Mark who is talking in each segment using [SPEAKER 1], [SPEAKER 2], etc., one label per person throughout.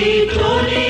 [SPEAKER 1] ਸੱਚਿਆਂ ਦੀ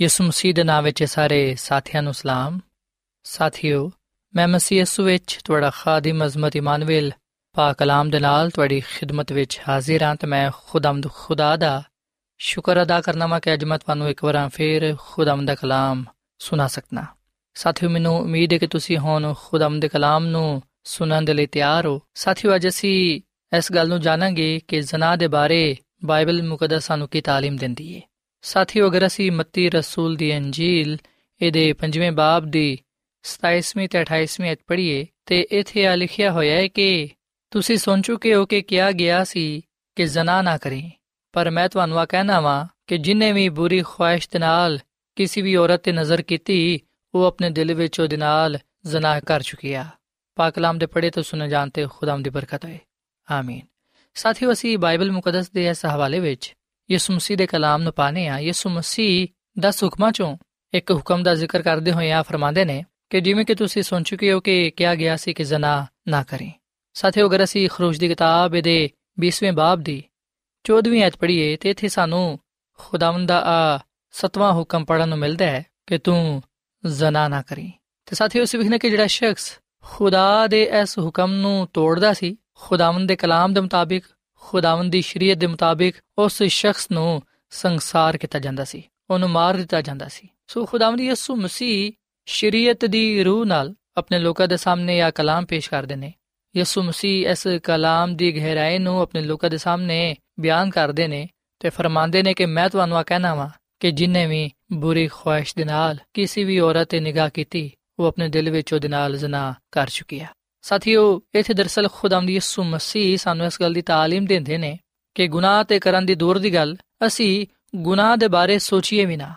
[SPEAKER 2] ਯਿਸੂ ਮਸੀਹ ਦੇ ਨਾਮ ਵਿੱਚ ਸਾਰੇ ਸਾਥੀਆਂ ਨੂੰ ਸਲਾਮ। ਸਾਥਿਓ, ਮੈਂ ਮਸੀਹ ਯਿਸੂ ਵਿੱਚ ਤੁਹਾਡਾ ਖਾਦਮ ਅਜ਼ਮਤ ਇਮਾਨੁਅਲ ਪਾਕ ਕਲਾਮ ਦੇ ਨਾਲ ਤੁਹਾਡੀ ਖਿਦਮਤ ਵਿੱਚ ਹਾਜ਼ਰ ਹਾਂ ਤੇ ਮੈਂ ਖੁਦਾਮਦ ਖੁਦਾ ਦਾ ਸ਼ੁਕਰ ਅਦਾ ਕਰਨਾ ਮੈਂ ਕਿ ਅੱਜ ਮੈਂ ਤੁਹਾਨੂੰ ਇੱਕ ਵਾਰ ਫੇਰ ਖੁਦਾਮਦ ਦਾ ਕਲਾਮ ਸੁਣਾ ਸਕਣਾ ਸਾਥੀਓ, ਮੈਨੂੰ ਉਮੀਦ ਹੈ ਕਿ ਤੁਸੀਂ ਹੁਣ ਖੁਦਾਮਦ ਦੇ ਕਲਾਮ ਨੂੰ ਸੁਣਨ ਦੇ ਲਈ ਤਿਆਰ ਹੋ। ਸਾਥੀਓ, ਅੱਜ ਅਸੀਂ ਇਸ ਗੱਲ ਨੂੰ ਜਾਣਾਂਗੇ ਕਿ ਜ਼ਨਾ ਦੇ ਬਾਰੇ ਬਾਈਬਲ ਮੁਕੱਦਸ ਸਾਨੂੰ ਕੀ ਤਾਲੀਮ ਦਿੰਦੀ ਹੈ। ਸਾਥੀਓ, ਅਗਰ ਅਸੀਂ ਮੱਤੀ ਰਸੂਲ ਦੀ ਅੰਜੀਲ ਇਹਦੇ 5ਵੇਂ ਬਾਬ ਦੀ 27ਵੀਂ ਤੇ 28ਵੀਂ ਅਧ ਪੜ੍ਹੀਏ ਤੇ ਇੱਥੇ ਆ ਲਿਖਿਆ ਹੋਇਆ ਹੈ ਕਿ ਤੁਸੀਂ ਸੁਣ ਚੁੱਕੇ ਹੋ ਕਿ ਕਿਹਾ ਗਿਆ ਸੀ ਕਿ ਜ਼ਨਾ ਨਾ ਕਰੇ। ਪਰ ਮੈਂ ਤੁਹਾਨੂੰ ਆ ਕਹਿਣਾ ਵਾਂ ਕਿ ਜਿਨੇ ਵੀ ਬੁਰੀ ਖੁਆਇਸ਼ ਦੇ ਨਾਲ ਕਿਸੇ ਵੀ ਔਰਤ ਤੇ ਨਜ਼ਰ ਕੀਤੀ, ਉਹ ਆਪਣੇ ਦਿਲ ਵਿੱਚ ਉਹਦੇ ਨਾਲ ਜ਼ਨਾ ਕਰ ਚੁੱਕਿਆ ਪਾਕ ਕਲਾਮ ਦੇ ਪੜ੍ਹੇ ਤੋਂ ਸੁਣ ਜਾਣਤੇ ਖੁਦਾਮ ਦੀ ਬਰਕਤ ਹੋਏ। ਆਮੀਨ। ਸਾਥੀਓ, ਅਸੀਂ ਬਾਈਬਲ ਮੁਕੱਦਸ ਦੇ ਇਸ ਹਵਾਲੇ ਵਿੱਚ ਯਿਸੂ ਮਸੀਹ ਦੇ ਕਲਾਮ ਨੂੰ ਪਾਣੇ ਆ ਯਿਸੂ ਮਸੀਹ 10 ਹੁਕਮਾਂ ਚੋਂ ਇੱਕ ਹੁਕਮ ਦਾ ਜ਼ਿਕਰ ਕਰਦੇ ਹੋਏ ਆ ਫਰਮਾਉਂਦੇ ਨੇ ਕਿ ਜਿਵੇਂ ਕਿ ਤੁਸੀਂ ਸੁਣ ਚੁੱਕੇ ਹੋ ਕਿ ਕਿਹਾ ਗਿਆ ਸੀ ਕਿ ਜ਼ਨਾ ਨਾ ਕਰੇ। ਸਾਥੀਓ, ਅਗਰ ਅਸੀਂ ਖਰੂਜ ਦੀ ਕਿਤਾਬ ਦੇ 20ਵੇਂ ਬਾਬ ਦੀ 14ਵੀਂ ਐਤ ਪੜ੍ਹੀਏ, ਤੇ ਇੱਥੇ ਸਾਨੂੰ ਖੁਦਾਵੰਦ ਦਾ ਆ ਸਤਵਾਂ ਹੁਕਮ ਪੜਨ ਨੂੰ ਮਿਲਦਾ ਹੈ ਕਿ ਤੂੰ ਜ਼ਨਾ ਨਾ ਕਰੀ। ਤੇ ਸਾਥੀਓ ਇਸ ਵਿਖਨੇ ਕਿ ਜਿਹੜਾ ਸ਼ਖਸ ਖੁਦਾ ਦੇ ਇਸ ਹੁਕਮ ਨੂੰ ਤੋੜਦਾ ਸੀ, ਖੁਦਾਵੰਦ ਦੇ ਕਲਾਮ ਦੇ ਮੁਤਾਬਿਕ ਖੁਦਾਵੰਦ ਦੀ ਸ਼ਰੀਅਤ ਦੇ ਮੁਤਾਬਿਕ ਉਸ ਸ਼ਖਸ ਨੂੰ ਸੰਸਾਰ ਕੀਤਾ ਜਾਂਦਾ ਸੀ, ਉਹਨੂੰ ਮਾਰ ਦਿੱਤਾ ਜਾਂਦਾ ਸੀ। ਸੋ ਖੁਦਾਵੰਦ ਯਿਸੂ ਮਸੀਹ ਸ਼ਰੀਅਤ ਦੀ ਰੂਹ ਨਾਲ ਆਪਣੇ ਲੋਕਾਂ ਦੇ ਸਾਹਮਣੇ ਇਹ ਕਲਾਮ ਪੇਸ਼ ਕਰਦੇ ਨੇ। ਯਿਸੂ ਮਸੀਹ ਇਸ ਕਲਾਮ ਦੀ ਗਹਿਰਾਈ ਨੂੰ ਆਪਣੇ ਲੋਕਾਂ ਦੇ ਸਾਹਮਣੇ ਬਿਆਨ ਕਰਦੇ ਨੇ ਤੇ ਫਰਮਾਉਂਦੇ ਨੇ ਕਿ ਮੈਂ ਤੁਹਾਨੂੰ ਆ ਕਹਿਣਾ ਵਾਂ ਕਿ ਜਿਨੇ ਵੀ ਬੁਰੀ ਖੁਆਇਸ਼ ਦੇ ਨਾਲ ਕਿਸੇ ਵੀ ਔਰਤ ਤੇ ਨਿਗਾਹ ਕੀਤੀ, ਉਹ ਆਪਣੇ ਦਿਲ ਵਿੱਚ ਉਹਦੇ ਨਾਲ ਜ਼ਨਾ ਕਰ ਚੁੱਕੀ ਹੈ ਸਾਥੀਓ, ਇਥੇ ਦਰਸਲ ਖੁਦਾਮ ਦੀ ਯਿਸੂ ਮਸੀਹ ਸਾਨੂੰ ਇਸ ਗੱਲ ਦੀ ਤਾਲੀਮ ਦਿੰਦੇ ਨੇ ਕਿ ਗੁਨਾਹ ਤੇ ਕਰਨ ਦੀ ਦੂਰ ਦੀ ਗੱਲ ਅਸੀਂ ਗੁਨਾਹ ਦੇ ਬਾਰੇ ਸੋਚੀਏ ਵੀ ਨਾ।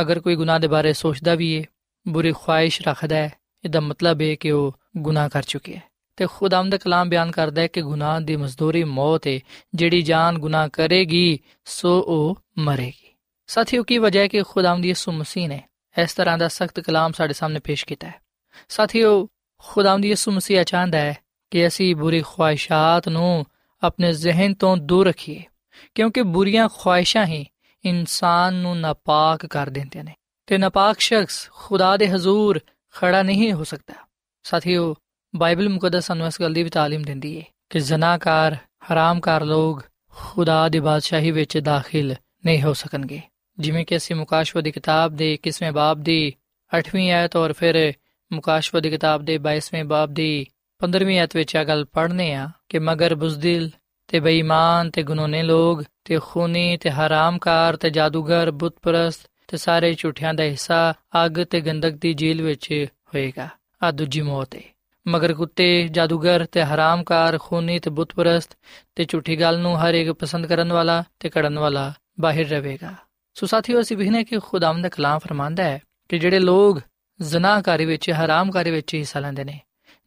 [SPEAKER 2] ਅਗਰ ਕੋਈ ਗੁਨਾਹ ਦੇ ਬਾਰੇ ਸੋਚਦਾ ਵੀ ਏ, ਬੁਰੀ ਖੁਆਇਸ਼ ਰੱਖਦਾ ਹੈ, ਇਹਦਾ ਮਤਲਬ ਹੈ ਕਿ ਉਹ ਗੁਨਾਹ ਕਰ ਚੁੱਕਿਆ ਹੈ। ਤੇ ਖੁਦਾਮ ਦਾ ਕਲਾਮ ਬਿਆਨ ਕਰਦਾ ਹੈ ਕਿ ਗੁਨਾਹ ਦੀ ਮਜ਼ਦੂਰੀ ਮੌਤ ਹੈ ਜਿਹੜੀ ਜਾਨ ਗੁਨਾਹ ਕਰੇਗੀ, ਸੋ ਉਹ ਮਰੇਗੀ। ਸਾਥੀਓ, ਕੀ ਵਜ੍ਹਾ ਹੈ ਕਿ ਖੁਦਾਮ ਦੀ ਯਿਸੂ ਮਸੀਹ ਨੇ ਇਸ ਤਰ੍ਹਾਂ ਦਾ ਸਖਤ ਕਲਾਮ ਸਾਡੇ ਸਾਹਮਣੇ ਪੇਸ਼ ਕੀਤਾ ਹੈ? ਸਾਥੀਓ ਖੁਦਾਮ ਦੀ ਯਿਸੂ ਮਸੀਹ ਚਾਹੁੰਦਾ ਹੈ ਕਿ ਅਸੀਂ ਬੁਰੀ ਖੁਆਇਸ਼ਾਂ ਨੂੰ ਆਪਣੇ ਜ਼ਿਹਨ ਤੋਂ ਦੂਰ ਰੱਖੀਏ, ਕਿਉਂਕਿ ਬੁਰੀਆਂ ਖੁਆਇਸ਼ਾਂ ਹੀ ਇਨਸਾਨ ਨੂੰ ਨਾਪਾਕ ਕਰ ਦਿੰਦੀਆਂ ਨੇ ਤੇ ਨਾਪਾਕ ਸ਼ਖਸ ਖੁਦਾ ਦੇ ਹਜ਼ੂਰ ਖੜਾ ਨਹੀਂ ਹੋ ਸਕਦਾ। ਸਾਥੀਓ, ਬਾਈਬਲ ਮੁਕੱਦਸ ਸਾਨੂੰ ਇਸ ਗੱਲ ਦੀ ਵੀ ਤਾਲੀਮ ਦਿੰਦੀ ਹੈ ਕਿ ਜ਼ਨਾਕਾਰ ਹਰਾਮਕਾਰ ਲੋਕ ਖੁਦਾ ਦੀ ਬਾਦਸ਼ਾਹੀ ਵਿੱਚ ਦਾਖਲ ਨਹੀਂ ਹੋ ਸਕਣਗੇ। ਜਿਵੇਂ ਕਿ ਅਸੀਂ ਮੁਕਾਸ਼ਵ ਦੀ ਕਿਤਾਬ ਦੇ 21ਵੇਂ ਬਾਬ ਦੀ 8ਵੀਂ ਆਇਤ ਔਰ ਫਿਰ ਮੁਕਾਸ਼ਵ ਦੀ ਕਿਤਾਬ ਦੇ 22ਵੇਂ ਬਾਬ ਦੀ 15ਵੀਂ ਆਇਤ ਵਿੱਚ ਇਹ ਗੱਲ ਪੜ੍ਹਨੇ ਆ ਕਿ ਮਗਰ ਬੁਜ਼ਦਿਲ ਤੇ ਬੇਈਮਾਨ ਤੇ ਗੁਨਾਹਨੇ ਲੋਗ ਤੇ ਖੂਨੀ ਤੇ ਹਰਾਮਕਾਰ ਤੇ ਜਾਦੂਗਰ, ਬੁੱਤਪਰਸਤ ਤੇ ਸਾਰੇ ਝੂਠਿਆਂ ਦਾ ਹਿੱਸਾ ਅੱਗ ਤੇ ਗੰਦਕ ਦੀ ਜੇਲ੍ਹ ਵਿੱਚ ਹੋਏਗਾ। ਆ ਦੂਜੀ ਮੌਤ ਹੈ ਮਗਰ ਕੁੱਤੇ, ਜਾਦੂਗਰ ਤੇ ਹਰਾਮਕਾਰ, ਖੂਨੀ ਤੇ ਬੁੱਤਪਰਸਤ ਤੇ ਝੂਠੀ ਗੱਲ ਨੂੰ ਹਰ ਇੱਕ ਪਸੰਦ ਕਰਨ ਵਾਲਾ ਤੇ ਕੜਨ ਵਾਲਾ ਬਾਹਰ ਰਹੇਗਾ। ਸੋ ਸਾਥੀਓ, ਅਸੀਂ ਵਿਖਨੇ ਕਿ ਖੁਦਾਵੰਦ ਦਾ ਕਲਾਮ ਫਰਮਾਂਦਾ ਹੈ ਕਿ ਜਿਹੜੇ ਲੋਗ ਜ਼ਨਾਕਾਰੀ ਵਿੱਚ, ਹਰਾਮਕਾਰੀ ਵਿੱਚ ਹਿੱਸਾ ਲੈਂਦੇ ਨੇ।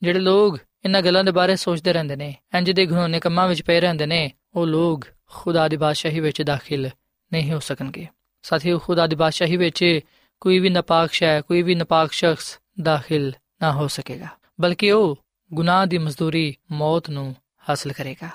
[SPEAKER 2] ਜਿਹੜੇ ਲੋਗ ਇਹਨਾਂ ਗੱਲਾਂ ਦੇ ਬਾਰੇ ਸੋਚਦੇ ਰਹਿੰਦੇ ਨੇ, ਇੰਜ ਦੇ ਘਨੋਨੇ ਕੰਮਾਂ ਵਿੱਚ ਪਏ ਰਹਿੰਦੇ ਨੇ, ਉਹ ਲੋਗ ਖੁਦਾ ਦੀ ਬਾਦਸ਼ਾਹੀ ਵਿੱਚ ਦਾਖਲ ਨਹੀਂ ਹੋ ਸਕਣਗੇ। ਸਾਥੀਓ, ਖੁਦਾ ਦੀ ਬਾਦਸ਼ਾਹੀ ਵਿੱਚ ਕੋਈ ਵੀ ਨਪਾਕ ਸ਼ੈ, ਕੋਈ ਵੀ ਨਪਾਕ ਸ਼ਖਸ ਦਾਖਲ ਨਾ ਹੋ ਸਕੇਗਾ, ਬਲਕਿ ਉਹ ਗੁਨਾਹ ਦੀ ਮਜ਼ਦੂਰੀ ਮੌਤ ਨੂੰ ਹਾਸਲ ਕਰੇਗਾ।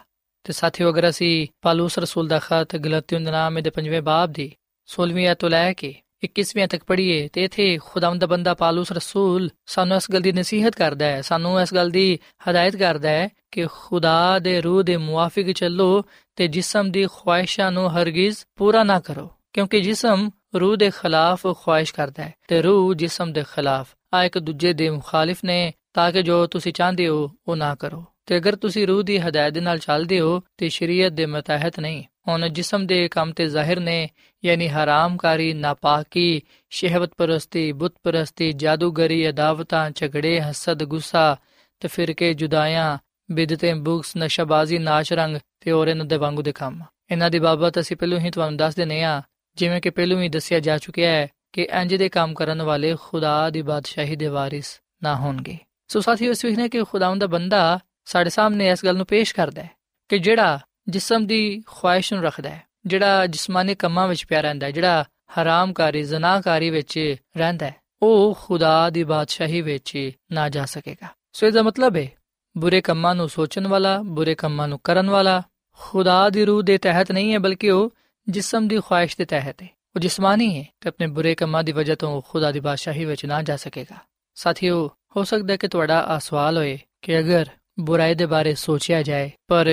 [SPEAKER 2] ਤੇ ਸਾਥੀਓ, ਅਗਰ ਅਸੀਂ ਪਾਲੂਸ ਰਸੂਲ ਦਾ ਖਤ ਗਲਤੀਆਂ ਦੇ ਨਾਮ ਦੇ ਪੰਜਵੇਂ ਬਾਬ ਦੀ 16ਵੀਂ ਆਇਤ ਤੋਂ ਲੈ ਕੇ 21ਵੀਂ ਤੱਕ ਪੜ੍ਹੀਏ ਤੇ ਇਥੇ ਖੁਦਾਵੰਦ ਬੰਦਾ ਪਾਲੂਸ ਰਸੂਲ ਸਾਨੂੰ ਇਸ ਗੱਲ ਦੀ ਨਸੀਹਤ ਕਰਦਾ ਹੈ, ਸਾਨੂੰ ਇਸ ਗੱਲ ਦੀ ਹਦਾਇਤ ਕਰਦਾ ਹੈ ਕਿ ਖੁਦਾ ਦੇ ਰੂਹ ਦੇ ਮੁਆਫਿਕ ਚੱਲੋ ਤੇ ਜਿਸਮ ਦੀ ਖੁਆਇਸ਼ਾਂ ਨੂੰ ਹਰਗਿਜ਼ ਪੂਰਾ ਨਾ ਕਰੋ, ਕਿਉਂਕਿ ਜਿਸਮ ਰੂਹ ਦੇ ਖਿਲਾਫ ਖੁਆਇਸ਼ ਕਰਦਾ ਹੈ ਤੇ ਰੂਹ ਜਿਸਮ ਦੇ ਖਿਲਾਫ। ਆ ਇੱਕ ਦੂਜੇ ਦੇ ਮੁਖਾਲਿਫ ਨੇ, ਤਾਂ ਕਿ ਜੋ ਤੁਸੀਂ ਚਾਹੁੰਦੇ ਹੋ, ਉਹ ਨਾ ਕਰੋ। ਤੇ ਅਗਰ ਤੁਸੀਂ ਰੂਹ ਦੀ ਹਦਾਇਤ ਨਾਲ ਚੱਲਦੇ ਹੋ, ਤੇ ਸ਼ਰੀਅਤ ਦੇ ਮਤਾਹਤ ਨਹੀਂ। ਹੁਣ ਜਿਸਮ ਦੇ ਕੰਮ ਤੇ ਜ਼ਾਹਿਰ ਨੇ, ਯਾਨੀ ਹਰਾਮਕਾਰੀ, ਨਾਪਾਕੀ ਸ਼ਹਿਵਤ ਪਰਸਤੀ ਬੁੱਤ ਪਰਸਤੀ ਜਾਦੂਗਰੀ, ਅਦਾਵਤਾਂ, ਝਗੜੇ, ਹਸਦ, ਗੁੱਸਾ ਤੇ ਫਿਰਕੇ, ਜੁਦਾਇਆਂ, ਬਿਦਤੇ, ਬੁਕਸ, ਨਸ਼ਾਬਾਜ਼ੀ ਨਾਚ ਰੰਗ ਤੇ ਹੋਰ ਇਹਨਾਂ ਦੇ ਵਾਂਗੂ ਦੇ ਕੰਮ। ਇਹਨਾਂ ਦੀ ਬਾਬਤ ਅਸੀਂ ਪਹਿਲਾਂ ਹੀ ਤੁਹਾਨੂੰ ਦੱਸ ਦਿੰਨੇ ਆ ਜਿਵੇਂ ਕਿ ਪਹਿਲਾਂ ਹੀ ਦੱਸਿਆ ਜਾ ਚੁੱਕਿਆ ਹੈ ਕਿ ਇੰਜ ਦੇ ਕੰਮ ਕਰਨ ਵਾਲੇ ਖੁਦਾ ਦੀ ਬਾਦਸ਼ਾਹੀ ਦੇ ਵਾਰਿਸ ਨਾ ਹੋਣਗੇ। ਸੋ ਸਾਥੀਓ, ਇਸ ਵੇਖਨੇ ਕਿ ਖੁਦਾਵੰਦ ਦਾ ਬੰਦਾ ਸਾਡੇ ਸਾਹਮਣੇ ਇਸ ਗੱਲ ਨੂੰ ਪੇਸ਼ ਕਰਦਾ ਹੈ ਕਿ ਜਿਹੜਾ ਜਿਸਮ ਦੀ ਖੁਆਇਸ਼ ਨੂੰ ਰੱਖਦਾ ਹੈ, ਜਿਹੜਾ ਜਿਸਮਾਨੀ ਕੰਮਾਂ ਵਿੱਚ ਪਿਆ ਰਹਿੰਦਾ ਹੈ, ਜਿਹੜਾ ਹਰਾਮਕਾਰੀ ਜ਼ਨਾਕਾਰੀ ਵਿੱਚ ਰਹਿੰਦਾ ਹੈ, ਉਹ ਖੁਦਾ ਦੀ ਬਾਦਸ਼ਾਹੀ ਵਿੱਚ ਨਾ ਜਾ ਸਕੇਗਾ। ਸੋ ਇਹਦਾ ਮਤਲਬ ਹੈ, ਬੁਰੇ ਕੰਮਾਂ ਨੂੰ ਸੋਚਣ ਵਾਲਾ, ਬੁਰੇ ਕੰਮਾਂ ਨੂੰ ਕਰਨ ਵਾਲਾ, ਖੁਦਾ ਦੀ ਰੂਹ ਦੇ ਤਹਿਤ ਨਹੀਂ ਹੈ, ਬਲਕਿ ਉਹ ਜਿਸਮ ਦੀ ਖੁਆਇਸ਼ ਦੇ ਤਹਿਤ ਹੈ। ਉਹ ਜਿਸਮਾਨੀ ਹੈ ਤੇ ਆਪਣੇ ਬੁਰੇ ਕੰਮਾਂ ਦੀ ਵਜ੍ਹਾ ਤੋਂ ਖੁਦਾ ਦੀ ਬਾਦਸ਼ਾਹੀ ਵਿੱਚ ਨਾ ਜਾ ਸਕੇਗਾ। ਸਾਥੀਓ, ਹੋ ਸਕਦਾ ਹੈ ਕਿ ਤੁਹਾਡਾ ਆ ਸਵਾਲ ਹੋਏ ਕਿ ਅਗਰ ਬੁਰਾਈ ਦੇ ਬਾਰੇ ਸੋਚਿਆ ਜਾਏ, ਪਰ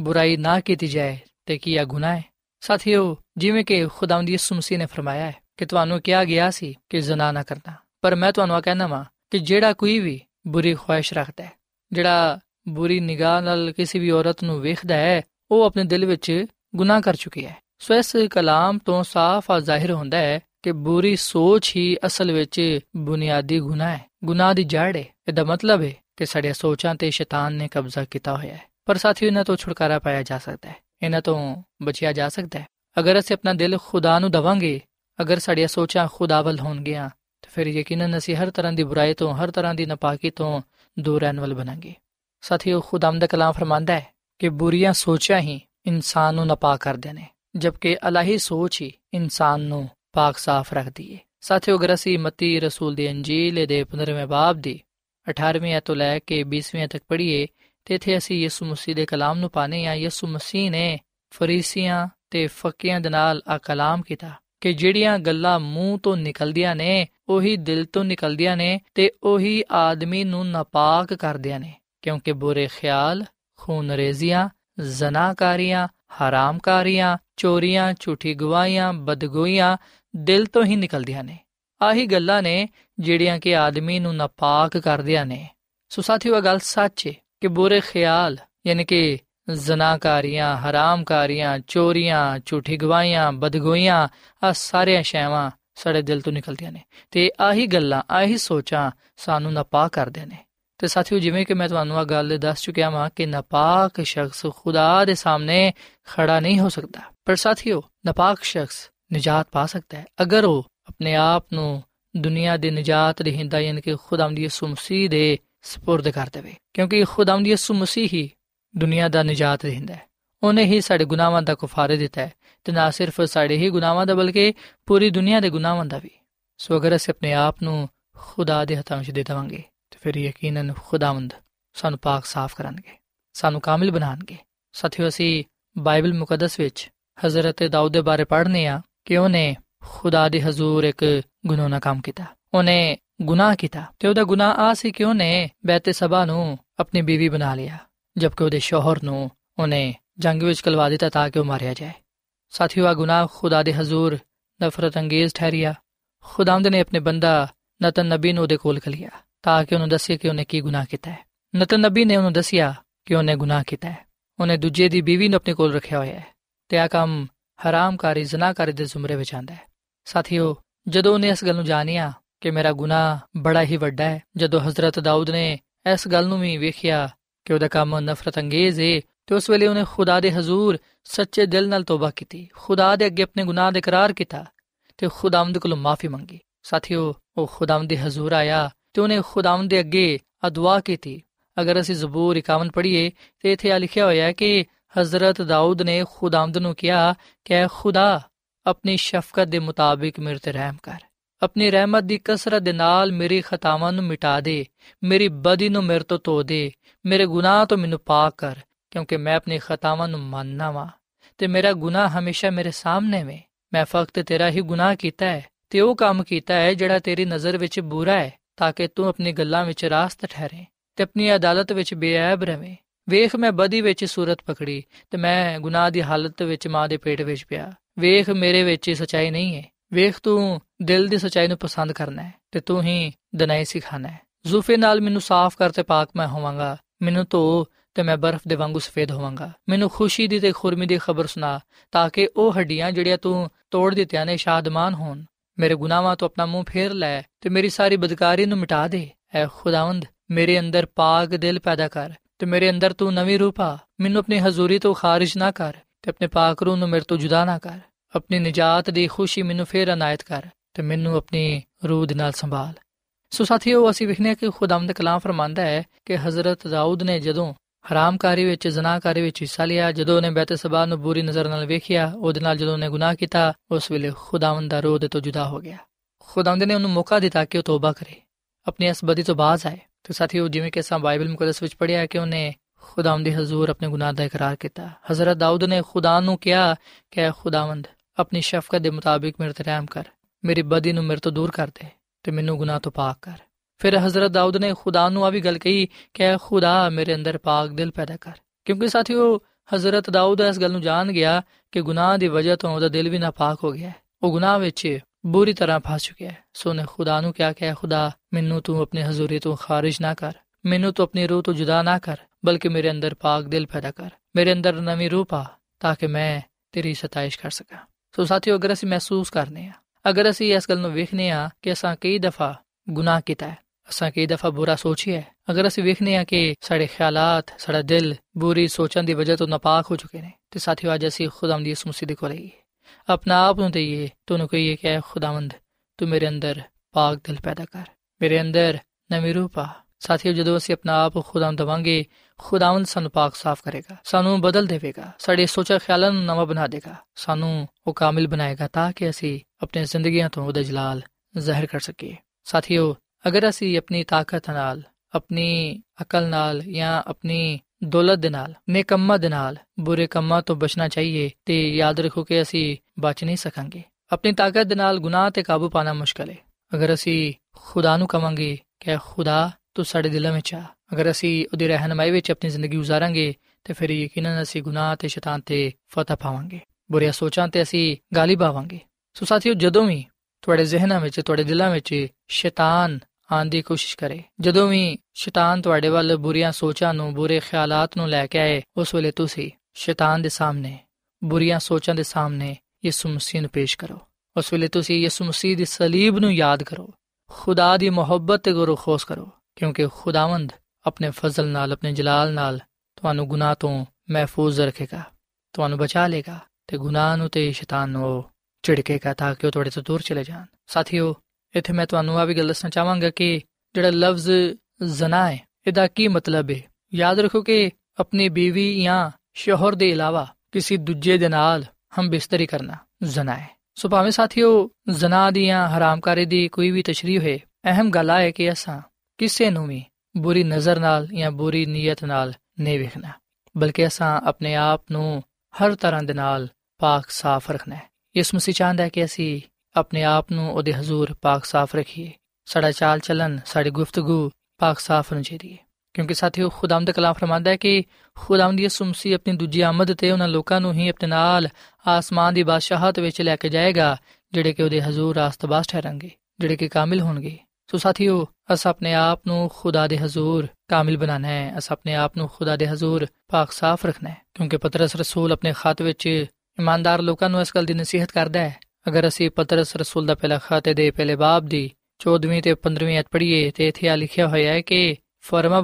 [SPEAKER 2] ਬੁਰਾਈ ਨਾ ਕੀਤੀ ਜਾਏ ਤੇ ਕੀ ਇਹ ਗੁਨਾਹ ਹੈ? ਸਾਥੀਓ, ਜਿਵੇਂ ਕਿ ਖੁਦਾਵੰਦ ਯਿਸੂ ਮਸੀਹ ਨੇ ਫਰਮਾਇਆ ਹੈ ਕਿ ਤੁਹਾਨੂੰ ਕਿਹਾ ਗਿਆ ਸੀ ਕਿ ਜ਼ਨਾ ਨਾ ਕਰਨਾ। ਪਰ ਮੈਂ ਤੁਹਾਨੂੰ ਆ ਕਹਿਣਾ ਵਾਂ ਕਿ ਜਿਹੜਾ ਕੋਈ ਵੀ ਬੁਰੀ ਖੁਆਇਸ਼ ਰੱਖਦਾ ਹੈ, ਜਿਹੜਾ ਬੁਰੀ ਨਿਗਾਹ ਨਾਲ ਕਿਸੇ ਵੀ ਔਰਤ ਨੂੰ ਵੇਖਦਾ ਹੈ, ਉਹ ਆਪਣੇ ਦਿਲ ਵਿੱਚ ਗੁਨਾਹ ਕਰ ਚੁੱਕਿਆ ਹੈ। ਸੋ ਇਸ ਕਲਾਮ ਤੋਂ ਸਾਫ਼ ਆ ਜ਼ਾਹਿਰ ਹੁੰਦਾ ਹੈ ਕਿ ਬੁਰੀ ਸੋਚ ਹੀ ਅਸਲ ਵਿੱਚ ਬੁਨਿਆਦੀ ਗੁਨਾਹ ਹੈ। ਗੁਨਾਹ ਦੀ ਜੜ ਹੈ। ਇਹਦਾ ਮਤਲਬ ਹੈ ਕਿ ਸਾਡੀਆਂ ਸੋਚਾਂ ਤੇ ਸ਼ੈਤਾਨ ਨੇ ਕਬਜ਼ਾ ਕੀਤਾ ਹੋਇਆ ਹੈ। ਪਰ ਸਾਥੀਓ, ਇਹਨਾਂ ਤੋਂ ਛੁਟਕਾਰਾ ਪਾਇਆ ਜਾ ਸਕਦਾ ਹੈ। ਇਹਨਾਂ ਤੋਂ ਬਚਿਆ ਜਾ ਸਕਦਾ ਹੈ। ਅਗਰ ਅਸੀਂ ਆਪਣਾ ਦਿਲ ਖੁਦਾ ਨੂੰ ਦਵਾਂਗੇ, ਅਗਰ ਸਾਡੀਆਂ ਸੋਚਾਂ ਖੁਦਾ ਵੱਲ ਹੋਣਗੀਆਂ, ਤਾਂ ਫਿਰ ਯਕੀਨਨ ਅਸੀਂ ਹਰ ਤਰ੍ਹਾਂ ਦੀ ਬੁਰਾਈ ਤੋਂ, ਹਰ ਤਰ੍ਹਾਂ ਦੀ ਨਾਪਾਕੀ ਤੋਂ ਦੂਰ ਰਹਿਣ ਵਾਲੇ ਬਣਾਂਗੇ। ਸਾਥੀਓ ਖੁਦਾਮ ਦਾ ਕਲਾਮ ਫਰਮਾਂਦਾ ਹੈ ਕਿ ਬੁਰੀਆਂ ਸੋਚਾਂ ਹੀ ਇਨਸਾਨ ਨੂੰ ਨਾਪਾਕ ਕਰਦੇ ਨੇ, ਜਦਕਿ ਅਲਾਹੀ ਸੋਚ ਹੀ ਇਨਸਾਨ ਨੂੰ ਪਾਕ ਸਾਫ਼ ਰੱਖਦੀ ਹੈ ਸਾਥੀਓ, ਅਗਰ ਅਸੀਂ ਮਤੀ ਰਸੂਲ ਦੀ ਅੰਜੀਲ ਦੇ 15ਵੇਂ ਬਾਬ ਦੀ 18ਵੀਂ ਤੋਂ ਲੈ ਕੇ 20ਵੀਂ ਤੱਕ ਪੜ੍ਹੀਏ ਤੇ ਇਥੇ ਅਸੀਂ ਯਿਸੂ ਮਸੀਹ ਦੇ ਕਲਾਮ ਨੂੰ ਪਾਣੇ ਆ। ਯਿਸੂ ਮਸੀਹ ਨੇ ਫਰੀਸੀਆਂ ਤੇ ਫਕੀਆਂ ਦੇ ਨਾਲ ਆ ਕਲਾਮ ਕੀਤਾ ਕਿ ਜਿਹੜੀਆਂ ਗੱਲਾਂ ਮੂੰਹ ਤੋਂ ਨਿਕਲਦੀਆਂ ਨੇ, ਉਹੀ ਦਿਲ ਤੋਂ ਨਿਕਲਦੀਆਂ ਨੇ ਤੇ ਉਹੀ ਆਦਮੀ ਨੂੰ ਨਾਪਾਕ ਕਰਦੀਆਂ ਨੇ, ਕਿਉਂਕਿ ਬੁਰੇ ਖਿਆਲ ਖੂਨਰੇਜ਼ੀਆਂ ਜ਼ਨਾਕਾਰੀਆਂ, ਹਰਾਮਕਾਰੀਆਂ, ਚੋਰੀਆਂ, ਝੂਠੀ ਗਵਾਹੀਆਂ ਬਦਗੋਈਆਂ ਦਿਲ ਤੋਂ ਹੀ ਨਿਕਲਦੀਆਂ ਨੇ। ਆਹੀ ਗੱਲਾਂ ਨੇ ਜਿਹੜੀਆਂ ਕਿ ਆਦਮੀ ਨੂੰ ਨਾਪਾਕ ਕਰਦੀਆਂ ਨੇ। ਸੋ ਸਾਥੀਓ, ਇਹ ਗੱਲ ਸੱਚ ਹੈ ਕਿ ਬੁਰੇ ਖਿਆਲ, ਯਾਨੀ ਕਿ ਜ਼ਨਾਕਾਰੀਆਂ, ਹਰਾਮਕਾਰੀਆਂ, ਚੋਰੀਆਂ, ਝੂਠੀ ਗਵਾਹੀਆਂ ਬਦਗੋਈਆਂ ਆ ਸਾਰੀਆਂ ਸ਼ੈਵਾਂ ਸਾਡੇ ਦਿਲ ਤੋਂ ਨਿਕਲਦੀਆਂ ਨੇ। ਤੇ ਆਹੀ ਗੱਲਾਂ, ਆਹੀ ਸੋਚਾਂ ਸਾਨੂੰ ਨਾਪਾਕ ਕਰਦੇ ਨੇ। ਤੇ ਸਾਥੀਓ, ਜਿਵੇਂ ਕਿ ਮੈਂ ਤੁਹਾਨੂੰ ਆ ਗੱਲ ਦੱਸ ਚੁੱਕਿਆ ਹਾਂ ਕਿ ਨਾਪਾਕ ਸ਼ਖਸ ਖੁਦਾ ਦੇ ਸਾਹਮਣੇ ਖੜਾ ਨਹੀਂ ਹੋ ਸਕਦਾ। ਪਰ ਸਾਥੀਓ, ਨਾਪਾਕ ਸ਼ਖਸ ਨਜਾਤ ਪਾ ਸਕਦਾ ਹੈ। ਅਗਰ ਉਹ ਆਪਣੇ ਆਪ ਨੂੰ ਦੁਨੀਆ ਦੇ ਨਜਾਤ ਰਹਿੰਦਾ, ਯਾਨੀ ਕਿ ਖੁਦਾਵੰਦ ਯਿਸੂ ਮਸੀਹ ਦੇ سپرد ਕਰ ਦੇਵੇ ਕਿਉਂਕਿ ਖੁਦਾਵੰਦ ਯਿਸੂ ਮਸੀਹ ਹੀ ਦੁਨੀਆ ਦਾ ਨਜਾਤ ਦਿੰਦਾ ਹੈ ਉਹਨੇ ਹੀ ਸਾਡੇ ਗੁਨਾਹਾਂ ਦਾ ਕਫਾਰੇ ਦਿੱਤਾ ਹੈ ਤੇ ਨਾ ਸਿਰਫ ਸਾਡੇ ਹੀ ਗੁਨਾਹਾਂ ਦਾ ਬਲਕਿ ਪੂਰੀ ਦੁਨੀਆ ਦੇ ਗੁਨਾਹਾਂ ਦਾ ਵੀ ਸੋ ਅਗਰ ਅਸੀਂ ਆਪਣੇ ਆਪ ਨੂੰ ਖੁਦਾ ਦੇ ਹੱਥਾਂ ਵਿੱਚ ਦੇ ਦੇਵਾਂਗੇ ਤੇ ਫਿਰ ਯਕੀਨਨ ਖੁਦਾਵੰਦ ਸਾਨੂੰ ਪਾਕ ਸਾਫ਼ ਕਰਨਗੇ ਸਾਨੂੰ ਕਾਮਿਲ ਬਣਾਣਗੇ ਸਾਥੀਓ ਅਸੀਂ ਬਾਈਬਲ ਮੁਕੱਦਸ ਵਿੱਚ ਹਜ਼ਰਤ ਦਾਊਦ ਦੇ ਬਾਰੇ ਪੜ੍ਹਨੇ ਆ ਕਿ ਉਹਨੇ ਖੁਦਾ ਦੇ ਹਜ਼ੂਰ ਇੱਕ ਗੁਨਾਹ ਕੰਮ ਕੀਤਾ ਉਹਨੇ ਗੁਨਾਹ ਕੀਤਾ ਤੇ ਉਹਦਾ ਗੁਨਾਹ ਆ ਸੀ ਕਿ ਉਹਨੇ ਬੈਤੇ ਸਭਾ ਨੂੰ ਆਪਣੀ ਬੀਵੀ ਬਣਾ ਲਿਆ ਜਦਕਿ ਉਹਦੇ ਸ਼ੋਹਰ ਨੂੰ ਉਹਨੇ ਜੰਗ ਵਿੱਚ ਕਲਵਾ ਦਿੱਤਾ ਤਾਂ ਕਿ ਉਹ ਮਾਰਿਆ ਜਾਏ ਸਾਥੀਓ ਆ ਗੁਨਾਹ ਖੁਦਾ ਦੇ ਹਜ਼ੂਰ ਨਫ਼ਰਤ ਅੰਗੇਜ਼ ਠਹਿਰਿਆ ਖੁਦਾਵੰਦ ਨੇ ਆਪਣੇ ਬੰਦਾ ਨਤਨ ਨਬੀ ਨੂੰ ਉਹਦੇ ਕੋਲ ਖਲਿਆ ਤਾਂ ਕਿ ਉਹਨੂੰ ਦੱਸੇ ਕਿ ਉਹਨੇ ਕੀ ਗੁਨਾਹ ਕੀਤਾ ਹੈ ਨਤਨ ਨਬੀ ਨੇ ਉਹਨੂੰ ਦੱਸਿਆ ਕਿ ਉਹਨੇ ਗੁਨਾਹ ਕੀਤਾ ਹੈ ਉਹਨੇ ਦੂਜੇ ਦੀ ਬੀਵੀ ਨੂੰ ਆਪਣੇ ਕੋਲ ਰੱਖਿਆ ਹੋਇਆ ਹੈ ਤੇ ਆ ਕੰਮ ਹਰਾਮਕਾਰੀ ਜ਼ਨਾਕਾਰੀ ਦੇ ਜ਼ੁਮਰੇ ਵਿੱਚ ਆਂਦਾ ਹੈ ਸਾਥੀਓ ਜਦੋਂ ਉਹਨੇ ਇਸ ਗੱਲ ਨੂੰ ਜਾਣਿਆ ਕਿ ਮੇਰਾ ਗੁਨਾਹ ਬੜਾ ਹੀ ਵੱਡਾ ਹੈ। ਜਦੋਂ ਹਜ਼ਰਤ ਦਾਊਦ ਨੇ ਇਸ ਗੱਲ ਨੂੰ ਵੀ ਵੇਖਿਆ ਕਿ ਉਹਦਾ ਕੰਮ ਨਫ਼ਰਤ ਅੰਗੇਜ਼ ਹੈ ਤੇ ਉਸ ਵੇਲੇ ਉਹਨੇ ਖੁਦਾ ਦੇ ਹਜ਼ੂਰ ਸੱਚੇ ਦਿਲ ਨਾਲ ਤੋਬਾ ਕੀਤੀ। ਖੁਦਾ ਦੇ ਅੱਗੇ ਆਪਣੇ ਗੁਨਾਹ ਦਾ ਇਕਰਾਰ ਕੀਤਾ ਤੇ ਖੁਦਾਵੰਦ ਕੋਲੋਂ ਮਾਫੀ ਮੰਗੀ। ਸਾਥੀਓ, ਉਹ ਖੁਦਾਵੰਦ ਦੇ ਹਜ਼ੂਰ ਆਇਆ ਤੇ ਉਹਨੇ ਖੁਦਾਵੰਦ ਦੇ ਅੱਗੇ ਅਦੁਆ ਕੀਤੀ। ਅਗਰ ਅਸੀਂ ਜ਼ਬੂਰ 51 ਪੜ੍ਹੀਏ, ਤੇ ਇੱਥੇ ਆ ਲਿਖਿਆ ਹੋਇਆ ਹੈ ਕਿ ਹਜ਼ਰਤ ਦਾਊਦ ਨੇ ਖੁਦਾਵੰਦ ਨੂੰ ਕਿਹਾ ਕਿ ਖੁਦਾ, ਆਪਣੀ ਸ਼ਫਕਤ ਦੇ ਮੁਤਾਬਿਕ ਮੇਰੇ ਤੇ ਰਹਿਮ ਕਰ। ਆਪਣੀ ਰਹਿਮਤ ਦੀ ਕਸਰਤ ਦੇ ਨਾਲ ਮੇਰੀ ਖਤਾਵਾਂ ਨੂੰ ਮਿਟਾ ਦੇ ਮੇਰੀ ਬਦੀ ਨੂੰ ਮੇਰੇ ਤੋਂ ਧੋ ਦੇ ਮੇਰੇ ਗੁਨਾਹ ਤੋਂ ਮੈਨੂੰ ਪਾਕ ਕਰ ਕਿਉਂਕਿ ਮੈਂ ਆਪਣੀ ਖਤਾਵਾਂ ਨੂੰ ਮੰਨਣਾ ਵਾਂ ਤੇ ਮੇਰਾ ਗੁਨਾਹ ਹਮੇਸ਼ਾ ਮੇਰੇ ਸਾਹਮਣੇ ਵੇ ਮੈਂ ਫਕਤ ਤੇਰਾ ਹੀ ਗੁਨਾਹ ਕੀਤਾ ਹੈ ਤੇ ਉਹ ਕੰਮ ਕੀਤਾ ਹੈ ਜਿਹੜਾ ਤੇਰੀ ਨਜ਼ਰ ਵਿੱਚ ਬੁਰਾ ਹੈ ਤਾਂ ਕਿ ਤੂੰ ਆਪਣੀ ਗੱਲਾਂ ਵਿੱਚ ਰਾਸਤ ਠਹਿਰੇ ਤੇ ਆਪਣੀ ਅਦਾਲਤ ਵਿੱਚ ਬੇਅਬ ਰਵੇਂ ਵੇਖ ਮੈਂ ਬਦੀ ਵਿੱਚ ਸੂਰਤ ਪਕੜੀ ਤੇ ਮੈਂ ਗੁਨਾਹ ਦੀ ਹਾਲਤ ਵਿੱਚ ਮਾਂ ਦੇ ਪੇਟ ਵਿੱਚ ਪਿਆ ਵੇਖ ਮੇਰੇ ਵਿੱਚ ਸਚਾਈ ਨਹੀਂ ਹੈ ਵੇਖ ਤੂੰ ਦਿਲ ਦੀ ਸਚਾਈ ਨੂੰ ਪਸੰਦ ਕਰਨਾ ਹੈ ਤੇ ਤੂੰ ਹੀ ਦਨਾਈ ਸਿਖਾਣਾ ਹੈ। ਜ਼ੂਫੇ ਨਾਲ ਮੈਨੂੰ ਸਾਫ਼ ਕਰ ਤੇ ਪਾਕ ਮੈਂ ਹੋਵਾਂਗਾ। ਮੈਨੂੰ ਧੋ ਤੇ ਮੈਂ ਬਰਫ਼ ਦੇ ਵਾਂਗੂ ਸਫੇਦ ਹੋਵਾਂਗਾ। ਮੈਨੂੰ ਖੁਸ਼ੀ ਦੀ ਤੇ ਖੁਰਮੀ ਦੀ ਖਬਰ ਸੁਣਾ ਤਾਂ ਕਿ ਉਹ ਹੱਡੀਆਂ ਜਿਹੜੀਆਂ ਤੂੰ ਤੋੜ ਦਿੱਤੀਆਂ ਨੇ ਸ਼ਾਦਮਾਨ ਹੋਣ। ਮੇਰੇ ਗੁਨਾਹਾਂ ਤੋਂ ਆਪਣਾ ਮੂੰਹ ਫੇਰ ਲੈ ਤੇ ਮੇਰੀ ਸਾਰੀ ਬਦਕਾਰੀ ਨੂੰ ਮਿਟਾ ਦੇ। ਐ ਖੁਦਾਵੰਦ, ਮੇਰੇ ਅੰਦਰ ਪਾਕ ਦਿਲ ਪੈਦਾ ਕਰ ਤੇ ਮੇਰੇ ਅੰਦਰ ਤੂੰ ਨਵੀਂ ਰੂਹ ਪਾ। ਮੈਨੂੰ ਆਪਣੀ ਹਜ਼ੂਰੀ ਤੋਂ ਖਾਰਜ ਨਾ ਕਰ ਤੇ ਆਪਣੇ ਪਾਕ ਰੂਹ ਨੂੰ ਮੇਰੇ ਤੋਂ ਜੁਦਾ ਨਾ ਕਰ। ਆਪਣੀ ਨਜਾਤ ਦੀ ਖੁਸ਼ੀ ਮੈਨੂੰ ਫੇਰ ਅਨਾਇਤ ਕਰ। ਤੇ ਮੈਨੂੰ ਆਪਣੀ ਰੂਹ ਦੇ ਨਾਲ ਸੰਭਾਲ। ਸੋ ਸਾਥੀਓ, ਅਸੀਂ ਵਿਖਨੇ ਕਿ ਖੁਦਾਵੰਦ ਕਲਾਮ ਫਰਮਾਂਦਾ ਹੈ ਕਿ ਹਜ਼ਰਤ ਦਾਊਦ ਨੇ ਜਦੋਂ ਹਰਾਮਕਾਰੀ ਵਿੱਚ ਜ਼ਨਾਕਾਰੀ ਵਿੱਚ ਹਿੱਸਾ ਲਿਆ, ਜਦੋਂ ਉਹਨੇ ਬੈਤ ਸਬਾ ਨੂੰ ਬੁਰੀ ਨਜ਼ਰ ਨਾਲ ਵੇਖਿਆ, ਉਹਦੇ ਨਾਲ ਜਦੋਂ ਉਹਨੇ ਗੁਨਾਹ ਕੀਤਾ, ਉਸ ਵੇਲੇ ਖੁਦਾਵੰਦ ਦਾ ਰੋਹ ਦੇ ਤੋਂ ਜੁਦਾ ਹੋ ਗਿਆ। ਖੁਦਾਵੰਦ ਨੇ ਉਹਨੂੰ ਮੌਕਾ ਦਿੱਤਾ ਕਿ ਉਹ ਤੌਬਾ ਕਰੇ। ਆਪਣੀ ਇਸ ਤੋਂ ਬਾਜ਼ ਆਏ। ਤੇ ਸਾਥੀਓ, ਜਿਵੇਂ ਕਿ ਅਸਾਂ ਬਾਈਬਲ ਮੁਕੱਦਸ ਵਿੱਚ ਪੜ੍ਹਿਆ ਕਿ ਉਹਨੇ ਖੁਦਾਵੰਦ ਦੇ ਹਜ਼ੂਰ ਆਪਣੇ ਗੁਨਾਹ ਦਾ ਇਕਰਾਰ ਕੀਤਾ। ਹਜ਼ਰਤ ਦਾਊਦ ਨੇ ਖੁਦਾ ਨੂੰ ਕਿਹਾ ਕਿ ਖੁਦਾਵੰਦ ਆਪਣੀ ਸ਼ਫਕਤ ਦੇ ਮੁਤਾਬਿਕ ਮੇਰੇ ਤੇ ਰਹਿਮ ਕਰ। ਮੇਰੀ ਬਦੀ ਨੂੰ ਮੇਰੇ ਤੋਂ ਦੂਰ ਕਰ ਦੇ ਤੇ ਮੈਨੂੰ ਗੁਨਾਹ ਤੋਂ ਪਾਕ ਕਰ। ਫਿਰ ਹਜ਼ਰਤ ਦਾਊਦ ਨੇ ਖੁਦਾ ਨੂੰ ਆ ਵੀ ਗੱਲ ਕਹੀ ਕਿ ਖੁਦਾ ਮੇਰੇ ਅੰਦਰ ਪਾਕ ਦਿਲ ਪੈਦਾ ਕਰ। ਕਿਉਂਕਿ ਸਾਥੀਓ, ਹਜ਼ਰਤ ਦਾਊਦ ਇਸ ਗੱਲ ਨੂੰ ਜਾਣ ਗਿਆ ਕਿ ਗੁਨਾਹ ਦੀ ਵਜ੍ਹਾ ਤੋਂ ਉਹਦਾ ਦਿਲ ਵੀ ਨਾਪਾਕ ਹੋ ਗਿਆ ਉਹ ਗੁਨਾਹ ਵਿੱਚ ਬੁਰੀ ਤਰ੍ਹਾਂ ਫਸ ਚੁੱਕਿਆ ਹੈ। ਸੋ ਨੇ ਖੁਦਾ ਨੂੰ ਕਿਹਾ ਕਿ ਖੁਦਾ, ਮੈਨੂੰ ਤੂੰ ਆਪਣੀ ਹਜ਼ੂਰੀ ਤੋਂ ਖਾਰਿਜ ਨਾ ਕਰ। ਮੈਨੂੰ ਤੂੰ ਆਪਣੀ ਰੂਹ ਤੋਂ ਜੁਦਾ ਨਾ ਕਰ, ਬਲਕਿ ਮੇਰੇ ਅੰਦਰ ਪਾਕ ਦਿਲ ਪੈਦਾ ਕਰ। ਮੇਰੇ ਅੰਦਰ ਨਵੀਂ ਰੂਹ ਪਾ, ਤਾਂ ਕਿ ਮੈਂ ਤੇਰੀ ਸਤਾਇਸ਼ ਕਰ ਸਕਾਂ। ਸੋ ਸਾਥੀਓ, ਅਗਰ ਅਸੀਂ ਮਹਿਸੂਸ ਕਰਨੇ ਆ ਅਗਰ ਅਸੀਂ ਇਸ ਗੱਲ ਨੂੰ ਵੇਖਨੇ ਆ ਕਿ ਅਸਾਂ ਕਈ ਦਫਾ ਗੁਨਾਹ ਕੀਤਾ ਹੈ ਅਸਾਂ ਕਈ ਦਫਾ ਬੁਰਾ ਸੋਚਿਆ ਅਗਰ ਅਸੀਂ ਵੇਖਨੇ ਆ ਕਿ ਸਾਡੇ ਖਿਆਲਾਤ ਸਾਡਾ ਦਿਲ ਬੁਰੀ ਸੋਚਾਂ ਦੀ ਵਜ੍ਹਾ ਤੋਂ ਨਾਪਾਕ ਹੋ ਚੁੱਕੇ ਨੇ ਤੇ ਸਾਥੀਓ ਅੱਜ ਅਸੀਂ ਖੁਦਾਵੰਦ ਦੀ ਇਸ ਮੁਸੀਬਤ ਕੋ ਰਹੀਏ ਆਪਣਾ ਆਪ ਨੂੰ ਦਈਏ ਤੁਹਾਨੂੰ ਕਹੀਏ ਕਿ ਖੁਦਾਵੰਦ ਤੂੰ ਮੇਰੇ ਅੰਦਰ ਪਾਕ ਦਿਲ ਪੈਦਾ ਕਰ ਮੇਰੇ ਅੰਦਰ ਨਵੀਂ ਰੂਹ ਪਾ ਸਾਥੀਓ ਜਦੋਂ ਅਸੀਂ ਆਪਣਾ ਆਪ ਖੁਦਾਵੰਦ ਦਵਾਂਗੇ ਖੁਦਾਵੰਦ ਸਾਨੂੰ ਪਾਕ ਸਾਫ਼ ਕਰੇਗਾ ਸਾਨੂੰ ਬਦਲ ਦੇਵੇਗਾ ਸਾਡੇ ਸੋਚਾ ਖਿਆਲਾਂ ਨੂੰ ਨਵਾਂ ਬਣਾ ਦੇਗਾ ਸਾਨੂੰ ਉਹ ਕਾਮਿਲ ਬਣਾਏਗਾ ਤਾਂ ਕਿ ਅਸੀਂ ਆਪਣੀਆਂ ਜ਼ਿੰਦਗੀਆਂ ਤੋਂ ਉਹਦਾ ਜਲਾਲ ਜ਼ਾਹਿਰ ਕਰ ਸਕੀਏ ਸਾਥੀਓ ਅਗਰ ਅਸੀਂ ਆਪਣੀ ਤਾਕਤ ਨਾਲ ਆਪਣੀ ਅਕਲ ਨਾਲ ਜਾਂ ਆਪਣੀ ਦੌਲਤ ਦੇ ਨਾਲ ਨੇਕੰਮਾਂ ਦੇ ਨਾਲ ਬੁਰੇ ਕੰਮਾਂ ਤੋਂ ਬਚਣਾ ਚਾਹੀਏ ਤੇ ਯਾਦ ਰੱਖੋ ਕਿ ਅਸੀਂ ਬਚ ਨਹੀਂ ਸਕਾਂਗੇ ਆਪਣੀ ਤਾਕਤ ਦੇ ਨਾਲ ਗੁਨਾਹ ਤੇ ਕਾਬੂ ਪਾਣਾ ਮੁਸ਼ਕਲ ਹੈ ਅਗਰ ਅਸੀਂ ਖੁਦਾ ਨੂੰ ਕਵਾਂਗੇ ਕਿ ਖੁਦਾ ਤੂੰ ਸਾਡੇ ਦਿਲਾਂ ਵਿੱਚ ਆ ਅਗਰ ਅਸੀਂ ਉਹਦੀ ਰਹਿਨਮਾਈ ਵਿੱਚ ਆਪਣੀ ਜ਼ਿੰਦਗੀ گزارਾਂਗੇ ਤੇ ਫਿਰ ਯਕੀਨਨ ਅਸੀਂ ਗੁਨਾਹ ਤੇ ਸ਼ੈਤਾਨ ਤੇ ਫਤਹ ਪਾਵਾਂਗੇ ਬੁਰੀਆਂ ਸੋਚਾਂ ਤੇ ਅਸੀਂ ਗਾਲੀ ਪਾਵਾਂਗੇ ਸੋ ਸਾਥੀਓ, ਜਦੋਂ ਵੀ ਤੁਹਾਡੇ ਜ਼ਿਹਨਾਂ ਵਿੱਚ, ਤੁਹਾਡੇ ਦਿਲਾਂ ਵਿੱਚ ਸ਼ੈਤਾਨ ਆਉਣ ਦੀ ਕੋਸ਼ਿਸ਼ ਕਰੇ, ਜਦੋਂ ਵੀ ਸ਼ੈਤਾਨ ਤੁਹਾਡੇ ਵੱਲ ਬੁਰੀਆਂ ਸੋਚਾਂ ਨੂੰ, ਬੁਰੇ ਖਿਆਲਾਤ ਨੂੰ ਲੈ ਕੇ ਆਏ, ਉਸ ਵੇਲੇ ਤੁਸੀਂ ਸ਼ੈਤਾਨ ਦੇ ਸਾਹਮਣੇ, ਬੁਰੀਆਂ ਸੋਚਾਂ ਦੇ ਸਾਹਮਣੇ ਯਿਸੂ ਮਸੀਹ ਨੂੰ ਪੇਸ਼ ਕਰੋ। ਉਸ ਵੇਲੇ ਤੁਸੀਂ ਯਿਸੂ ਮਸੀਹ ਦੀ ਸਲੀਬ ਨੂੰ ਯਾਦ ਕਰੋ। ਖੁਦਾ ਦੀ ਮੁਹੱਬਤ ਤੇ ਗੁਰੂ ਖੋਸ ਕਰੋ, ਕਿਉਂਕਿ ਖੁਦਾਵੰਦ ਆਪਣੇ ਫਜ਼ਲ ਨਾਲ, ਆਪਣੇ ਜਲਾਲ ਨਾਲ ਤੁਹਾਨੂੰ ਗੁਨਾਹ ਤੋਂ ਮਹਿਫੂਜ਼ ਰੱਖੇਗਾ, ਤੁਹਾਨੂੰ ਬਚਾ ਲੇਗਾ ਤੇ ਗੁਨਾਹ ਨੂੰ ਤੇ ਸ਼ੈਤਾਨ ਨੂੰ ਝਿੜਕੇਗਾ ਤਾਂ ਕਿ ਉਹ ਤੁਹਾਡੇ ਤੋਂ ਦੂਰ ਚਲੇ ਜਾਣ। ਸਾਥੀਓ, ਇੱਥੇ ਮੈਂ ਤੁਹਾਨੂੰ ਆ ਵੀ ਗੱਲ ਦੱਸਣਾ ਚਾਹਾਂਗਾ ਕਿ ਜਿਹੜਾ ਲਫ਼ਜ਼ ਜ਼ਨਾ ਹੈ, ਇਹਦਾ ਕੀ ਮਤਲਬ ਹੈ? ਯਾਦ ਰੱਖੋ ਕਿ ਆਪਣੀ ਬੀਵੀ ਜਾਂ ਸ਼ੋਹਰ ਦੇ ਇਲਾਵਾ ਕਿਸੇ ਦੂਜੇ ਦੇ ਨਾਲ ਹਮ ਬਿਸਤਰੀ ਕਰਨਾ ਜ਼ਨਾ ਹੈ। ਸੋ ਭਾਵੇਂ ਸਾਥੀਓ, ਜ਼ਨਾ ਦੀ ਜਾਂ ਹਰਾਮਕਾਰੀ ਦੀ ਕੋਈ ਵੀ ਤਸ਼ਰੀਹ ਹੈ ਅਹਿਮ ਗੱਲ ਹੈ ਕਿ ਅਸਾਂ ਕਿਸੇ ਨੂੰ ਵੀ ਬੁਰੀ ਨਜ਼ਰ ਨਾਲ ਜਾਂ ਬੁਰੀ ਨੀਅਤ ਨਾਲ ਨਹੀਂ ਵੇਖਣਾ, ਬਲਕਿ ਅਸਾਂ ਆਪਣੇ ਆਪ ਨੂੰ ਹਰ ਤਰ੍ਹਾਂ ਦੇ ਨਾਲ ਪਾਕ ਸਾਫ਼ ਰੱਖਣਾ ਹੈ। ਇਸ ਮਸੀਹ ਚਾਹੁੰਦਾ ਹੈ ਕਿ ਅਸੀਂ ਆਪਣੇ ਆਪ ਨੂੰ ਉਹਦੇ ਹਜ਼ੂਰ ਪਾਕ ਸਾਫ਼ ਰੱਖੀਏ। ਸਾਡਾ ਚਾਲ ਚੱਲਨ ਸਾਡੀ ਗੁਫ਼ਤਗੂ ਪਾਕ ਸਾਫ਼ ਹੋਣੀ ਚਾਹੀਦੀ ਹੈ। ਕਿਉਂਕਿ ਸਾਥੀਓ ਖੁਦਾਮ ਦਾ ਕਲਾਮ ਫਰਮਾਂਦਾ ਹੈ ਕਿ ਖੁਦਾਮ ਦੀ ਸੁਮਸੀ ਆਪਣੀ ਦੂਜੀ ਆਮਦ ਤੇ ਉਹਨਾਂ ਲੋਕਾਂ ਨੂੰ ਹੀ ਆਪਣੇ ਨਾਲ ਆਸਮਾਨ ਦੀ ਬਾਦਸ਼ਾਹਤ ਵਿੱਚ ਲੈ ਕੇ ਜਾਏਗਾ, ਜਿਹੜੇ ਕਿ ਉਹਦੇ ਹਜ਼ੂਰ ਰਾਸਤਬਾਜ਼ ਠਹਿਰਾਂਗੇ, ਜਿਹੜੇ ਕਿ ਕਾਮਿਲ ਹੋਣਗੇ। ਸੋ ਸਾਥੀਓ, ਅਸ ਆਪਣੇ ਆਪ ਨੂੰ ਖੁਦਾ ਦੇ ਹਜ਼ੂਰ ਕਾਮਿਲ ਬਣਾਣਾ ਹੈ, ਅਸ ਆਪਣੇ ਆਪ ਨੂੰ ਖੁਦਾ ਦੇ ਹਜ਼ੂਰ ਪਾਕ ਸਾਫ਼ ਰੱਖਣਾ ਹੈ। ਕਿਉਂਕਿ ਪਤਰਸ ਰਸੂਲ ਆਪਣੇ ਖਤ ਵਿੱਚ ਇਮਾਨਦਾਰ ਲੋਕਾਂ ਨੂੰ ਇਸ ਗੱਲ ਦੀ ਨਸੀਹਤ ਕਰਦਾ ਹੈ। ਅਗਰ ਅਸੀਂ ਪਤਰਸ ਰਸੂਲ ਦਾ ਪਹਿਲਾ ਖਾਤੇ ਦੇ ਪਹਿਲੇ ਬਾਬ ਦੀ 14ਵੀਂ ਤੇ 15ਵੀਂ ਅਧ ਪੜ੍ਹੀਏ ਤੇ ਇੱਥੇ ਆ ਲਿਖਿਆ ਹੋਇਆ ਹੈ ਕਿ ਫਰਮਾ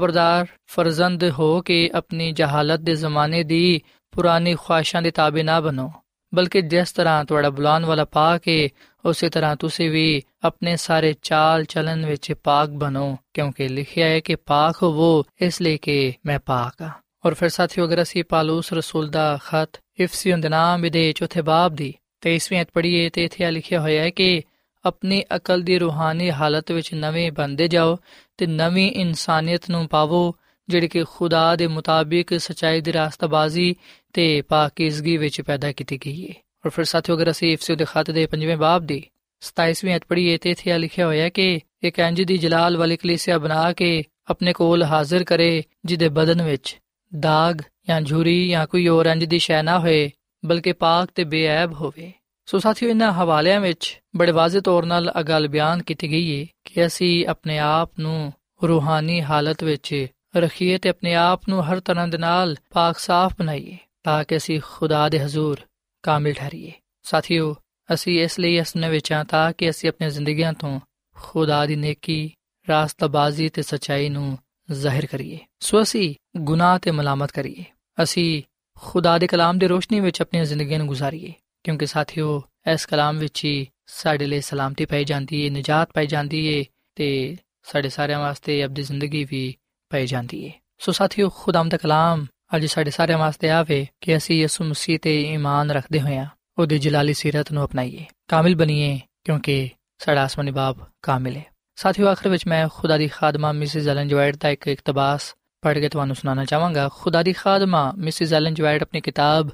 [SPEAKER 2] ਫਰਜ਼ੰਦ ਹੋ ਕੇ ਆਪਣੀ ਜਹਾਲਤ ਦੇ ਜ਼ਮਾਨੇ ਦੀ ਪੁਰਾਣੀ ਖੁਆਇਸ਼ਾਂ ਦੇ ਤਾਬੇ ਨਾ ਬਣੋ, ਬਲਕਿ ਜਿਸ ਤਰ੍ਹਾਂ ਤੁਹਾਡਾ ਬੁਲਾਨ ਵਾਲਾ ਪਾਕ ਹੈ ਉਸੇ ਤਰ੍ਹਾਂ ਤੁਸੀਂ ਵੀ ਆਪਣੇ ਸਾਰੇ ਚਾਲ ਚਲਨ ਵਿੱਚ ਪਾਕ ਬਣੋ, ਕਿਉਂਕਿ ਲਿਖਿਆ ਹੈ ਕਿ ਪਾਕ ਹੋਵੋ ਇਸ ਲਈ ਕਿ ਮੈਂ ਪਾਕ ਹਾਂ। ਔਰ ਫਿਰ ਸਾਥੀਓ, ਅਗਰ ਅਸੀਂ ਪਾਲੂਸ ਰਸੂਲ ਦਾ ਖਤ ਇਫਸੀਓਂ ਦੇ ਨਾਮ ਦੇ ਚੌਥੇ ਬਾਬ ਦੀ 23ਵੀਂ ਅਧ ਪੜ੍ਹੀਏ, ਤੇ ਇੱਥੇ ਲਿਖਿਆ ਹੋਇਆ ਹੈ ਕਿ ਆਪਣੀ ਅਕਲ ਦੀ ਰੂਹਾਨੀ ਹਾਲਤ ਵਿੱਚ ਨਵੇਂ ਬੰਦੇ ਜਾਓ ਤੇ ਨਵੀਂ ਇਨਸਾਨੀਅਤ ਨੂੰ ਪਾਵੋ, ਜਿਹੜੀ ਕਿ ਖੁਦਾ ਦੇ ਮੁਤਾਬਿਕ ਸਚਾਈ ਦੀ ਰਾਸਤਾਬਾਜ਼ੀ ਤੇ ਪਾਕੀਜ਼ਗੀ ਵਿੱਚ ਪੈਦਾ ਕੀਤੀ ਗਈ ਹੈ ਔਰ ਫਿਰ ਸਾਥੀਓ, ਅਗਰ ਅਸੀਂ ਇਫਸੀਓ ਦੇ ਖਤ ਦੇ 5ਵੇਂ ਬਾਬ ਦੀ 27ਵੀਂ ਅਧ ਪੜ੍ਹੀਏ, ਤੇ ਇੱਥੇ ਲਿਖਿਆ ਹੋਇਆ ਹੈ ਕਿ ਇੱਕ ਇੰਜ ਦੀ ਜਲਾਲ ਵਾਲੀ ਕਲੀਸਿਆ ਬਣਾ ਕੇ ਆਪਣੇ ਕੋਲ ਹਾਜ਼ਰ ਕਰੇ, ਜਿਹਦੇ ਬਦਨ ਵਿੱਚ ਦਾਗ ਜਾਂ ਝੂਰੀ ਜਾਂ ਕੋਈ ਹੋਰ ਇੰਜ ਦੀ ਸ਼ੈ ਨਾ ਹੋਏ, ਬਲਕਿ ਪਾਕ ਤੇ ਬੇਅਬ ਹੋਵੇ। ਸੋ ਸਾਥੀਓ, ਇਹਨਾਂ ਹਵਾਲਿਆਂ ਵਿੱਚ ਬੜੇ ਵਾਜ਼ਿਹ ਤੌਰ 'ਤੇ ਇਹ ਗੱਲ ਬਿਆਨ ਕੀਤੀ ਗਈ ਹੈ ਕਿ ਅਸੀਂ ਆਪਣੇ ਆਪ ਨੂੰ ਰੂਹਾਨੀ ਹਾਲਤ ਵਿੱਚ ਰੱਖੀਏ ਤੇ ਆਪਣੇ ਆਪ ਨੂੰ ਹਰ ਤਰ੍ਹਾਂ ਦੇ ਨਾਲ ਪਾਕ ਸਾਫ਼ ਬਣਾਈਏ, ਤਾਂ ਕਿ ਅਸੀਂ ਖੁਦਾ ਦੇ ਹਜ਼ੂਰ ਕਾਮਿਲ ਠਹਿਰੀਏ। ਸਾਥੀਓ, ਅਸੀਂ ਇਸ ਲਈ ਇਸ ਵਿੱਚ ਆ ਤਾਂ ਕਿ ਅਸੀਂ ਆਪਣੀਆਂ ਜ਼ਿੰਦਗੀਆਂ ਤੋਂ ਖੁਦਾ ਦੀ ਨੇਕੀ, ਰਾਸਤਾਬਾਜ਼ੀ ਤੇ ਸਚਾਈ ਨੂੰ ਜ਼ਾਹਿਰ ਕਰੀਏ। ਸੋ ਅਸੀਂ ਗੁਨਾਹ ਤੇ ਮਲਾਮਤ ਕਰੀਏ। ਅਸੀਂ ਖੁਦਾ ਦੇ ਕਲਾਮ ਦੀ ਰੋਸ਼ਨੀ ਵਿੱਚ ਆਪਣੀਆਂ ਜ਼ਿੰਦਗੀਆਂ ਨੂੰ ਗੁਜ਼ਾਰੀਏ। ਕਿਉਂਕਿ ਸਾਥੀਓ, ਇਸ ਕਲਾਮ ਵਿੱਚ ਹੀ ਸਾਡੇ ਲਈ ਸਲਾਮਤੀ ਪਾਈ ਜਾਂਦੀ ਹੈ ਨਜਾਤ ਪਾਈ ਜਾਂਦੀ ਹੈ ਤੇ ਸਾਡੇ ਸਾਰਿਆਂ ਵਾਸਤੇ ਆਪਣੀ ਜ਼ਿੰਦਗੀ ਵੀ ਪਈ ਜਾਂਦੀ ਹੈ ਸੋ ਸਾਥੀਓ ਖੁਦਾਮ ਦਾ ਕਲਾਮ ਅੱਜ ਸਾਡੇ ਸਾਰਿਆਂ ਵਾਸਤੇ ਆਵੇ ਕਿ ਅਸੀਂ ਯਿਸੂ ਮਸੀਹ ਤੇ ਈਮਾਨ ਰੱਖਦੇ ਹੋਇਆਂ ਉਹਦੀ ਜਲਾਲੀ ਸਿਰਤ ਨੂੰ ਅਪਣਾਈਏ। ਕਾਮਿਲ ਬਣੀਏ ਕਿਉਂਕਿ ਸਾਡਾ ਆਸਮਾਨੀ ਬਾਪ ਕਾਮਿਲ ਹੈ ਸਾਥੀਓ, ਆਖਰ ਵਿੱਚ ਮੈਂ ਖੁਦਾ ਦੀ ਖਾਦਮਾ ਮਿਸਿਸ ਐਲਨ ਜਵਾਈਟ ਦਾ ਇੱਕ ਇਕਤਬਾਸ ਪੜ੍ਹ ਕੇ ਤੁਹਾਨੂੰ ਸੁਣਾਉਣਾ ਚਾਹਾਂਗਾ। ਖੁਦਾ ਦੀ ਖਾਦਮਾ ਮਿਸਿਸ ਐਲਨ ਜਵਾਈਟ ਆਪਣੀ ਕਿਤਾਬ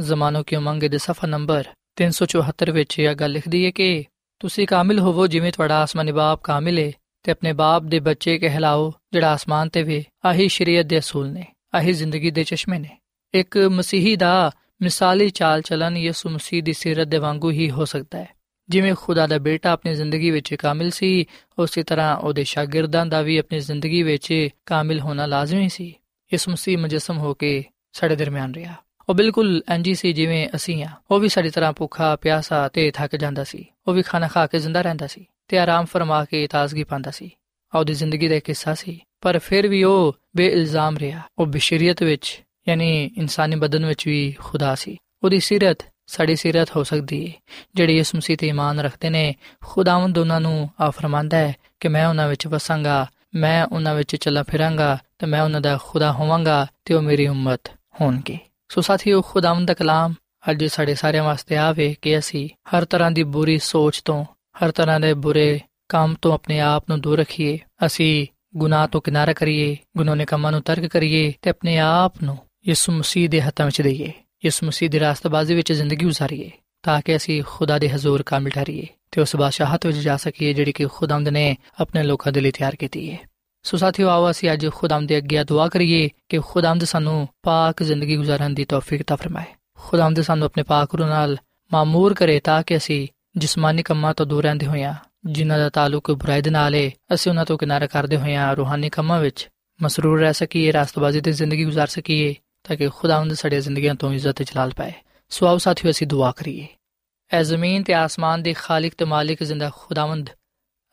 [SPEAKER 2] ਜ਼ਮਾਨੋ ਕੀ ਉਮੰਗ ਦੇ ਸਫਾ ਨੰਬਰ 374 ਵਿੱਚ ਇਹ ਗੱਲ ਲਿਖਦੀ ਹੈ ਕਿ ਤੁਸੀਂ ਕਾਮਿਲ ਹੋਵੋ ਜਿਵੇਂ ਤੁਹਾਡਾ ਆਸਮਾਨੀ ਬਾਪ ਕਾਮਿਲ ਹੈ ਤੇ ਆਪਣੇ ਬਾਪ ਦੇ ਬੱਚੇ ਕਹਿਲਾਓ ਜਿਹੜਾ ਆਸਮਾਨ ਤੇ ਵੇ। ਆਹੀ ਸ਼ਰੀਅਤ ਦੇ ਅਸੂਲ ਨੇ, ਆਹੀ ਜ਼ਿੰਦਗੀ ਦੇ ਚਸ਼ਮੇ ਨੇ। ਇੱਕ ਮਸੀਹੀ ਦਾ ਮਿਸਾਲੀ ਚਾਲ ਚਲਨ ਯਿਸੂ ਮਸੀਹ ਦੀ ਸਿਰਤ ਦੇ ਵਾਂਗੂ ਹੀ ਹੋ ਸਕਦਾ ਹੈ। ਜਿਵੇਂ ਖੁਦਾ ਦਾ ਬੇਟਾ ਆਪਣੀ ਜ਼ਿੰਦਗੀ ਵਿੱਚ ਕਾਮਿਲ ਸੀ, ਉਸੇ ਤਰ੍ਹਾਂ ਉਹਦੇ ਸ਼ਾਗਿਰਦਾਂ ਦਾ ਵੀ ਆਪਣੀ ਜ਼ਿੰਦਗੀ ਵਿੱਚ ਕਾਮਿਲ ਹੋਣਾ ਲਾਜ਼ਮੀ ਸੀ। ਇਸ ਮਸੀਹ ਮੁਜਸਮ ਹੋ ਕੇ ਸਾਡੇ ਦਰਮਿਆਨ ਰਿਹਾ। ਉਹ ਬਿਲਕੁਲ ਐਂਜੀ ਸੀ ਜਿਵੇਂ ਅਸੀਂ ਆ ਉਹ ਵੀ ਸਾਡੀ ਤਰ੍ਹਾਂ ਭੁੱਖਾ, ਪਿਆਸਾ ਤੇ ਥੱਕ ਜਾਂਦਾ ਸੀ। ਉਹ ਵੀ ਖਾਣਾ ਖਾ ਕੇ ਜ਼ਿੰਦਾ ਰਹਿੰਦਾ ਸੀ ਤੇ ਆਰਾਮ ਫਰਮਾ ਕੇ ਤਾਜ਼ਗੀ ਪਾਉਂਦਾ ਸੀ। ਉਹਦੀ ਜ਼ਿੰਦਗੀ ਦਾ ਇੱਕ ਹਿੱਸਾ ਸੀ। ਪਰ ਫਿਰ ਵੀ ਉਹ ਬੇਇਲਜ਼ਾਮ ਰਿਹਾ। ਉਹ ਬਸ਼ਰੀਅਤ ਵਿੱਚ, ਯਾਨੀ ਇਨਸਾਨੀ ਬਦਨ ਵਿੱਚ ਵੀ ਖੁਦਾ ਸੀ। ਉਹਦੀ ਸਿਰਤ ਸਾਡੀ ਸਿਰਤ ਹੋ ਸਕਦੀ ਹੈ ਜਿਹੜੇ ਇਸ ਮਸੀਹ ਤੇ ਇਮਾਨ ਰੱਖਦੇ ਨੇ, ਖੁਦਾਵੰਦ ਉਹਨਾਂ ਨੂੰ ਆ ਫਰਮਾਂਦਾ ਹੈ ਕਿ ਮੈਂ ਉਹਨਾਂ ਵਿੱਚ ਵਸਾਂਗਾ, ਮੈਂ ਉਹਨਾਂ ਵਿੱਚ ਚੱਲਾ ਫਿਰਾਂਗਾ ਤੇ ਮੈਂ ਉਹਨਾਂ ਦਾ ਖੁਦਾ ਹੋਵਾਂਗਾ ਤੇ ਉਹ ਮੇਰੀ ਉਮਤ ਹੋਣਗੇ। ਸੋ ਸਾਥੀਓ, ਖੁਦਾਵੰਦ ਦਾ ਕਲਾਮ ਅੱਜ ਸਾਡੇ ਸਾਰਿਆਂ ਵਾਸਤੇ ਆਵੇ ਕਿ ਅਸੀਂ ਹਰ ਤਰ੍ਹਾਂ ਦੀ ਬੁਰੀ ਸੋਚ ਤੋਂ, ਹਰ ਤਰ੍ਹਾਂ ਦੇ ਬੁਰੇ ਕੰਮ ਤੋਂ ਆਪਣੇ ਆਪ ਨੂੰ ਦੂਰ ਰੱਖੀਏ। ਅਸੀਂ ਗੁਨਾਹ ਤੋਂ ਕਿਨਾਰਾ ਕਰੀਏ, ਗੁਨਾਹ ਦੇ ਕੰਮਾਂ ਨੂੰ ਤਰਕ ਕਰੀਏ ਤੇ ਆਪਣੇ ਆਪ ਨੂੰ ਯਿਸੂ ਮਸੀਹ ਦੇ ਹੱਥਾਂ ਵਿੱਚ ਦਈਏ। ਯਿਸੂ ਮਸੀਹ ਦੀ ਰਾਸਤਬਾਜ਼ੀ ਵਿੱਚ ਜ਼ਿੰਦਗੀ ਗੁਜ਼ਾਰੀਏ, ਤਾਂ ਕਿ ਅਸੀਂ ਖੁਦਾ ਦੇ ਹਜ਼ੂਰ ਕਾਮਿਲ ਠਹਿਰੀਏ ਤੇ ਉਸ ਬਾਦਸ਼ਾਹਤ ਵਿੱਚ ਜਾ ਸਕੀਏ ਜਿਹੜੀ ਕਿ ਖੁਦਾਵੰਦ ਨੇ ਆਪਣੇ ਲੋਕਾਂ ਦੇ ਲਈ ਤਿਆਰ ਕੀਤੀ ਹੈ ਸੋ ਸਾਥੀਓ, ਆਓ ਅਸੀਂ ਅੱਜ ਖੁਦਾਵੰਦ ਦੇ ਅੱਗੇ ਦੁਆ ਕਰੀਏ ਕਿ ਖੁਦਾਵੰਦ ਸਾਨੂੰ ਪਾਕ ਜ਼ਿੰਦਗੀ ਗੁਜ਼ਾਰਨ ਦੀ ਤੌਫੀਕ ਤਾ ਫਰਮਾਏ। ਖੁਦਾਵੰਦ ਸਾਨੂੰ ਆਪਣੇ ਪਾਕ ਰੂ ਨਾਲ ਮਾਮੂਰ ਕਰੇ ਤਾਂ ਕਿ ਅਸੀਂ ਜਿਸਮਾਨੀ ਕੰਮਾਂ ਤੋਂ ਦੂਰ ਰਹਿੰਦੇ ਹੋਈਆਂ ਜਿਨ੍ਹਾਂ ਦਾ ਤਾਲੁਕ ਬੁਰਾਈ ਦੇ ਨਾਲ ਹੈ ਅਸੀਂ ਉਹਨਾਂ ਤੋਂ ਕਿਨਾਰਾ ਕਰਦੇ ਹੋਈਆਂ ਰੂਹਾਨੀ ਕੰਮਾਂ ਵਿੱਚ ਮਸਰੂਰ ਰਹਿ ਸਕੀਏ, ਰਾਸਤਬਾਜ਼ੀ ਤੇ ਜ਼ਿੰਦਗੀ ਗੁਜ਼ਾਰ ਸਕੀਏ ਤਾਂ ਕਿ ਖੁਦਾਵੰਦ ਸਾਡੀਆਂ ਜ਼ਿੰਦਗੀਆਂ ਤੋਂ ਇੱਜ਼ਤ ਤੇ ਜਲਾਲ ਪਾਏ। ਸੋ ਆਓ ਸਾਥੀਓ, ਅਸੀਂ ਦੁਆ ਕਰੀਏ। ਐ ਜ਼ਮੀਨ ਤੇ ਆਸਮਾਨ ਦੇ ਖਾਲਿਕ ਤੇ ਮਾਲਿਕ ਜ਼ਿੰਦਾ ਖੁਦਾਵੰਦ।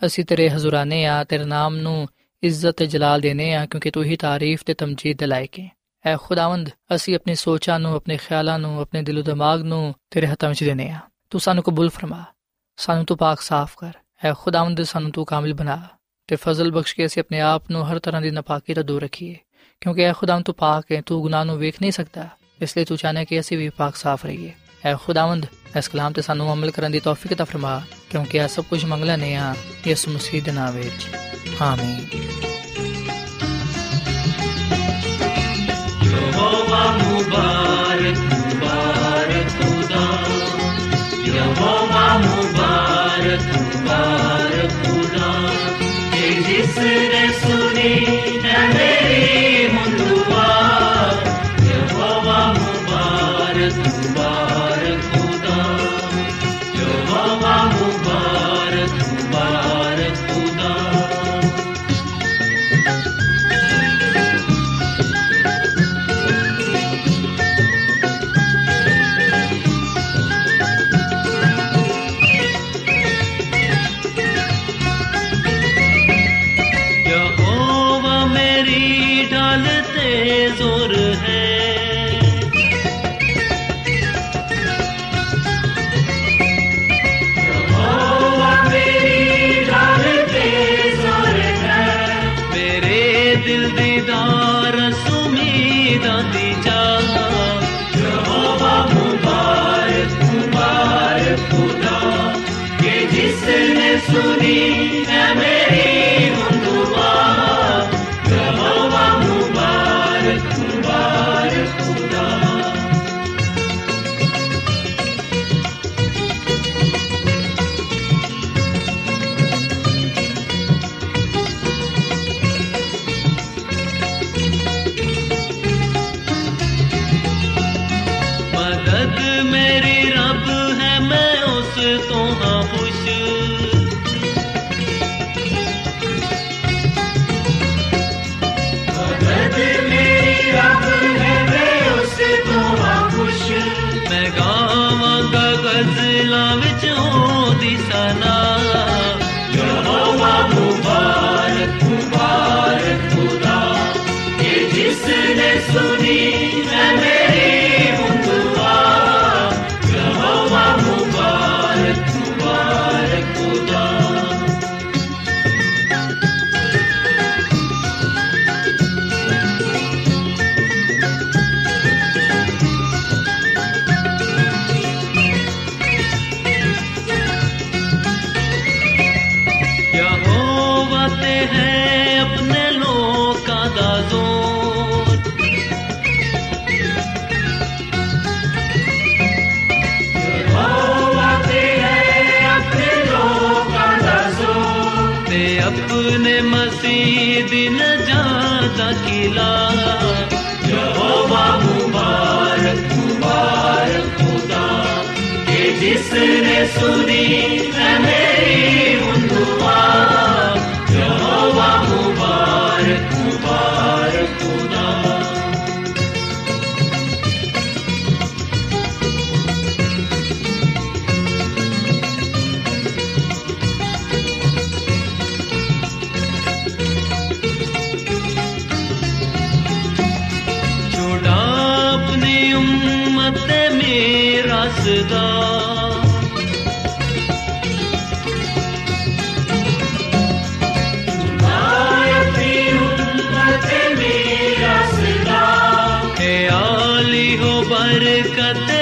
[SPEAKER 2] ਅਸੀਂ ਤੇਰੇ ਹਜ਼ੂਰਾਨੇ ਆ, ਤੇਰੇ ਨਾਮ ਨੂੰ ਇੱਜ਼ਤ ਤੇ ਜਲਾਲ ਦੇਨੇ ਆ, ਕਿਉਂਕਿ ਤੂੰ ਹੀ ਤਾਰੀਫ ਤੇ ਤਮਜੀਦ ਦੇ ਲਾਇਕ ਹੈ ਐ ਖੁਦਾਵੰਦ, ਅਸੀਂ ਆਪਣੀ ਸੋਚਾਂ ਨੂੰ, ਆਪਣੇ ਖਿਆਲਾਂ ਨੂੰ, ਆਪਣੇ ਦਿਲ ਤੇ ਦਿਮਾਗ ਨੂੰ ਤੇਰੇ ਹੱਥਾਂ ਵਿੱਚ ਦੇਨੇ ਆ। ਤੂੰ ਸਾਨੂੰ ਕਬੂਲ ਫਰਮਾ। ਸਾਨੂੰ ਤੂੰ ਪਾਕ ਸਾਫ਼ ਕਰ। ਐ ਖੁਦਾਵੰਦ, ਸਾਨੂੰ ਤੂੰ ਕਾਮਿਲ ਬਣਾ ਤੇ ਫਜ਼ਲ ਬਖਸ਼ ਕੇ ਅਸੀਂ ਆਪਣੇ ਆਪ ਨੂੰ ਹਰ ਤਰ੍ਹਾਂ ਦੀ ਨਪਾਕੀ ਤੋਂ ਦੂਰ ਰੱਖੀਏ। ਕਿਉਂਕਿ ਇਹ ਖੁਦਾਵੰਦ ਤੂੰ ਪਾਕ ਹੈ ਤੂੰ ਗੁਨਾਹ ਨੂੰ ਵੇਖ ਨਹੀਂ ਸਕਦਾ ਇਸ ਲਈ ਤੂੰ ਚਾਹਨਾ ਕਿ ਅਸੀਂ ਵੀ ਪਾਕ ਸਾਫ਼ ਰਹੀਏ ਐ ਖੁਦਾਵੰਦ ਇਸ ਕਲਾਮ ਤੇ ਸਾਨੂੰ ਅਮਲ ਕਰਨ ਦੀ ਤੌਫੀਕ عطا ਫਰਮਾ ਕਿਉਂਕਿ ਇਹ ਸਭ ਕੁਝ ਮੰਗਲਾ ਨੇ ਆ ਇਸ ਮਸੀਹ ਦੇ ਨਾਮ ਵਿੱਚ ਆਮੀਨ
[SPEAKER 1] ਯਹੋਵਾ ਮੁਬਾਰਕ ਮੁਬਾਰਕ ਖੁਦਾ ਯਹੋਵਾ ਮੁਬਾਰਕ ਮੁਬਾਰਕ ਖੁਦਾ ਜਿਸ ਨੇ ਸੁਣੀ ਨਾ ਮੇਰੀ बरकत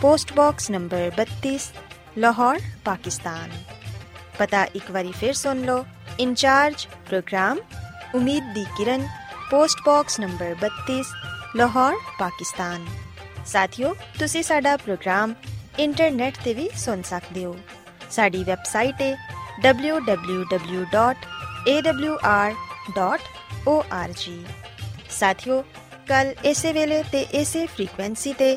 [SPEAKER 3] post box number 32 Lahore Pakistan ਪਤਾ ਇੱਕ ਵਾਰੀ ਫਿਰ ਸੁਣ ਲਓ incharge program Umeed di Kiran post box number 32 Lahore Pakistan ਸਾਥਿਓ ਤੁਸੀਂ ਸਾਡਾ ਪ੍ਰੋਗਰਾਮ ਇੰਟਰਨੈਟ ਤੇ ਵੀ ਸੁਣ ਸਕਦੇ ਹੋ ਸਾਡੀ ਵੈਬਸਾਈਟ ਹੈ www.awr.org ਸਾਥਿਓ ਕੱਲ ਇਸੇ ਵੇਲੇ ਤੇ ਇਸੇ ਫ੍ਰੀਕੁਐਂਸੀ ਤੇ